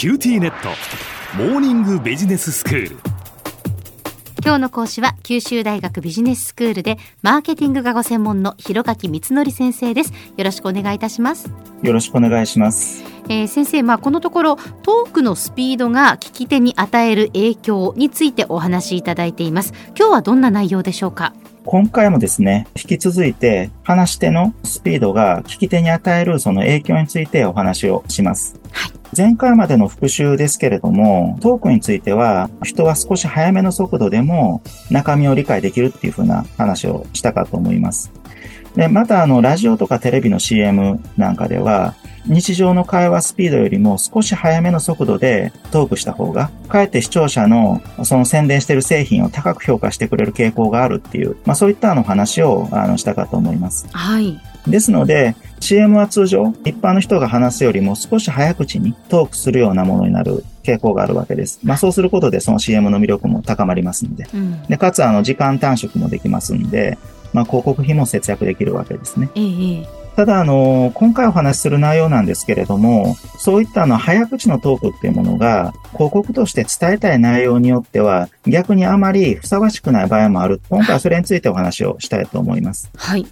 QTnet。モーニングビジネススクール。今日の講師は九州大学ビジネススクールでマーケティングがご専門の広垣光則先生です。よろしくお願いいたします。よろしくお願いします。えー、先生、まあ、このところトークのスピードが聞き手に与える影響についてお話しいただいています。今日はどんな内容でしょうか？今回もですね、引き続いて話し手のスピードが聞き手に与えるその影響についてお話をします。はい。前回までの復習ですけれども、トークについては、人は少し早めの速度でも中身を理解できるっていうふうな話をしたかと思います。で、またあの、ラジオとかテレビの CM なんかでは、日常の会話スピードよりも少し速めの速度でトークした方が、かえって視聴者のその宣伝している製品を高く評価してくれる傾向があるっていう、まあそういったあの話をあのしたかと思います。はい。ですので、CM は通常、一般の人が話すよりも少し早口にトークするようなものになる傾向があるわけです。まあそうすることでその CM の魅力も高まりますので。うん、で、かつあの時間短縮もできますんで、まあ広告費も節約できるわけですね。ええただ、あの、今回お話しする内容なんですけれども、そういったあの、早口のトークっていうものが、広告として伝えたい内容によっては、逆にあまりふさわしくない場合もある。今回はそれについてお話をしたいと思います。はい。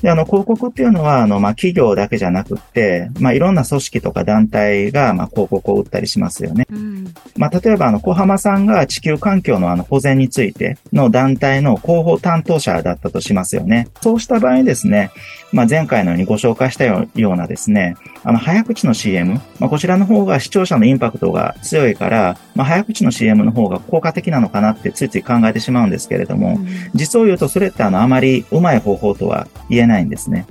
で、あの、広告っていうのは、あの、まあ、企業だけじゃなくって、まあ、いろんな組織とか団体が、まあ、広告を売ったりしますよね。うん、まあ、例えば、あの、小浜さんが地球環境のあの、保全についての団体の広報担当者だったとしますよね。そうした場合ですね、まあ、前回のようにご紹介したようなですね、あの、早口の CM、まあ、こちらの方が視聴者のインパクトが強いから、まあ、早口の CM の方が効果的なのかなってついつい考えてしまうんですけれども、うん、実を言うとそれってあの、あまりうまい方法とは言えないんですね。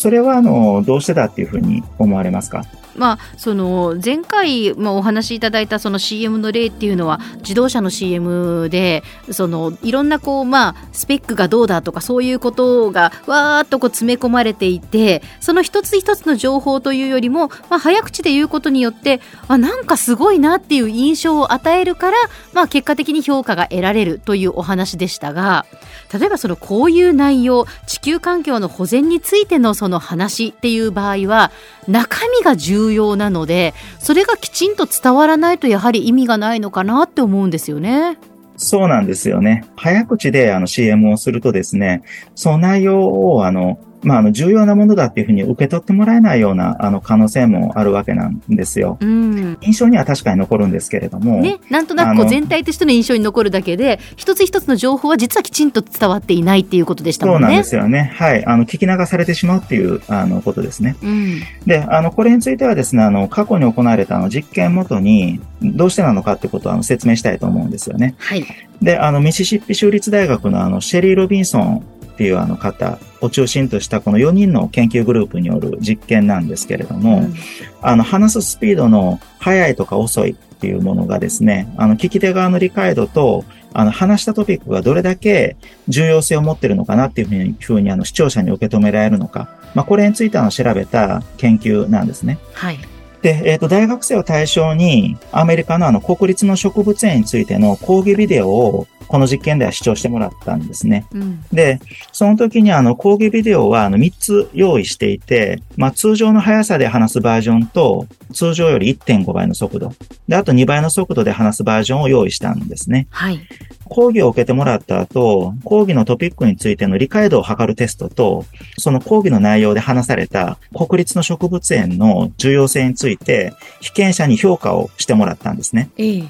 それはあの、どうしてだっていうふうに思われますか？まあ、その前回、まあ、お話しいただいたその CM の例っていうのは自動車の CM でそのいろんなこう、まあ、スペックがどうだとかそういうことがわーっとこう詰め込まれていてその一つ一つの情報というよりも、まあ、早口で言うことによってあなんかすごいなっていう印象を与えるから、まあ、結果的に評価が得られるというお話でしたが例えばそのこういう内容地球環境の保全についてのそのの話っていう場合は中身が重要要なのでそれがきちんと伝わらないとやはり意味がないのかなって思うんですよね。そうなんですよね。早口であの CM をするとですね、その内容をあのまあ、あの、重要なものだっていうふうに受け取ってもらえないような、あの、可能性もあるわけなんですよ。うん。印象には確かに残るんですけれども。ね、なんとなくこう全体としての印象に残るだけで、一つ一つの情報は実はきちんと伝わっていないっていうことでしたもんね。そうなんですよね。はい。あの、聞き流されてしまうっていう、あの、ことですね。うん。で、あの、これについてはですね、あの、過去に行われたあの実験もとに、どうしてなのかってことをあの説明したいと思うんですよね。はい。で、あの、ミシシッピ州立大学のあの、シェリー・ロビンソンっていうあの方を中心としたこの4人の研究グループによる実験なんですけれども、うん、あの、話すスピードの速いとか遅いっていうものがですね、あの、聞き手側の理解度と、あの、話したトピックがどれだけ重要性を持ってるのかなっていうふうに、ふうにあの、視聴者に受け止められるのか。まあ、これについてあの、調べた研究なんですね。はい。で、えっ、ー、と、大学生を対象に、アメリカのあの、国立の植物園についての講義ビデオをこの実験では視聴してもらったんですね。うん、で、その時にあの講義ビデオはあの3つ用意していて、まあ通常の速さで話すバージョンと、通常より1.5倍の速度。で、あと2倍の速度で話すバージョンを用意したんですね。はい。講義を受けてもらった後、講義のトピックについての理解度を測るテストと、その講義の内容で話された国立の植物園の重要性について、被験者に評価をしてもらったんですね。ええ。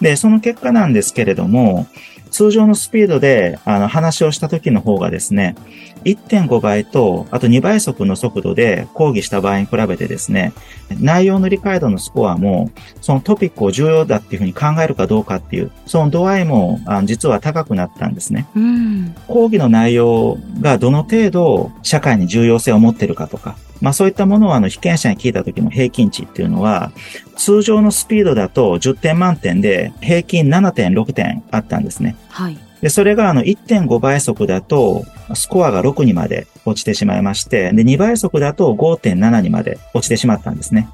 で、その結果なんですけれども、通常のスピードであの話をした時の方がですね、1.5倍と、あと2倍速の速度で講義した場合に比べてですね、内容の理解度のスコアも、そのトピックを重要だっていうふうに考えるかどうかっていう、その度合いもあの実は高くなったんですね。うん、講義の内容がどの程度社会に重要性を持っているかとか、まあそういったものをあの被験者に聞いた時の平均値っていうのは、通常のスピードだと10点満点で平均7.6点あったんですね。はい。で、それがあの1.5倍速だと、スコアが6にまで落ちてしまいまして、で、2倍速だと5.7にまで落ちてしまったんですね。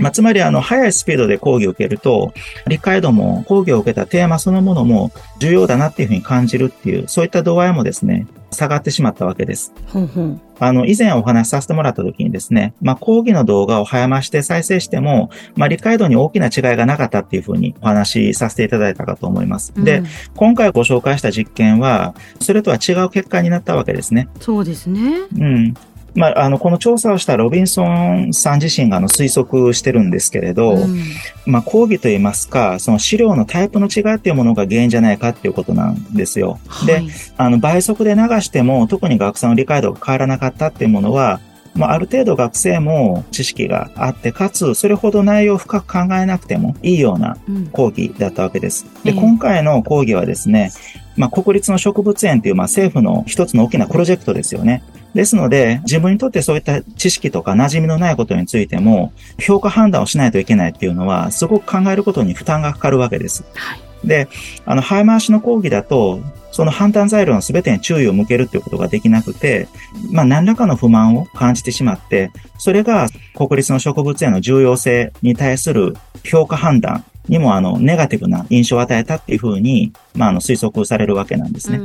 まあ、つまりあの、速いスピードで講義を受けると、理解度も講義を受けたテーマそのものも重要だなっていうふうに感じるっていう、そういった度合いもですね、下がってしまったわけです。ほんほんあの、以前お話しさせてもらった時にですね、まあ、講義の動画を早まして再生しても、まあ、理解度に大きな違いがなかったっていうふうにお話しさせていただいたかと思います。うん、で、今回ご紹介した実験は、それとは違う結果になったわけですね。そうですね。うん。まあ、あの、この調査をしたロビンソンさん自身があの推測してるんですけれど、うん、まあ、講義といいますか、その資料のタイプの違いっていうものが原因じゃないかっていうことなんですよ。はい、で、あの、倍速で流しても、特に学生の理解度が変わらなかったっていうものは、まあ、ある程度学生も知識があって、かつ、それほど内容を深く考えなくてもいいような講義だったわけです。うん、で、今回の講義はですね、まあ、国立の植物園という、まあ、政府の一つの大きなプロジェクトですよね。ですので、自分にとってそういった知識とか馴染みのないことについても、評価判断をしないといけないっていうのは、すごく考えることに負担がかかるわけです。はい、で、あの、早回しの講義だと、その判断材料の全てに注意を向けるっていうことができなくて、まあ何らかの不満を感じてしまって、それが国立の植物園の重要性に対する評価判断にもあのネガティブな印象を与えたっていうふうに、まああの推測されるわけなんですね。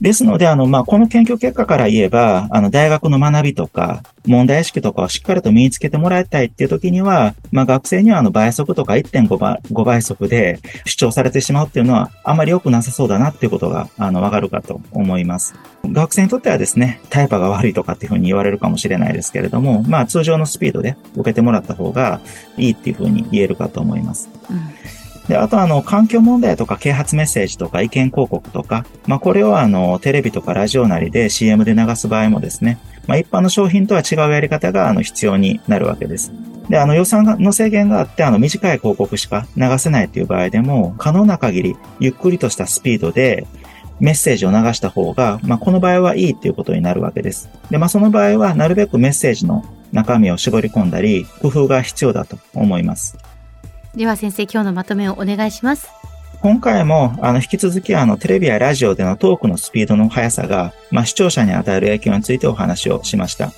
ですので、あの、まあ、この研究結果から言えば、あの、大学の学びとか、問題意識とかをしっかりと身につけてもらいたいっていう時には、まあ、学生にはあの、倍速とか1.5倍倍速で主張されてしまうっていうのは、あまり良くなさそうだなっていうことが、あの、わかるかと思います。学生にとってはですね、タイパが悪いとかっていうふうに言われるかもしれないですけれども、まあ、通常のスピードで受けてもらった方がいいっていうふうに言えるかと思います。うんで、あとあの、環境問題とか啓発メッセージとか意見広告とか、まあこれをあの、テレビとかラジオなりで CM で流す場合もですね、まあ一般の商品とは違うやり方があの、必要になるわけです。で、あの予算の制限があって、あの短い広告しか流せないという場合でも、可能な限りゆっくりとしたスピードでメッセージを流した方が、まあこの場合はいいっていうことになるわけです。で、まあその場合はなるべくメッセージの中身を絞り込んだり、工夫が必要だと思います。では先生、今日のまとめをお願いします。今回も、あの、引き続き、あの、テレビやラジオでのトークのスピードの速さが、まあ、視聴者に与える影響についてお話をしました。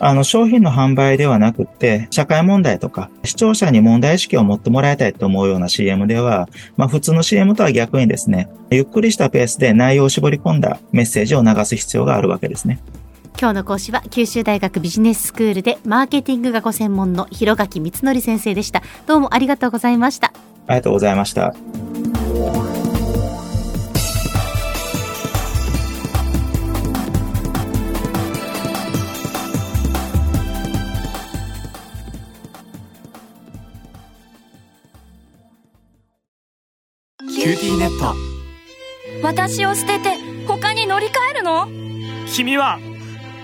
あの、商品の販売ではなくて、社会問題とか、視聴者に問題意識を持ってもらいたいと思うような CM では、まあ、普通の CM とは逆にですね、ゆっくりしたペースで内容を絞り込んだメッセージを流す必要があるわけですね。今日の講師は九州大学ビジネススクールでマーケティングがご専門の広垣光則先生でした。どうもありがとうございました。ありがとうございました。QTnet。私を捨てて他に乗り換えるの？君は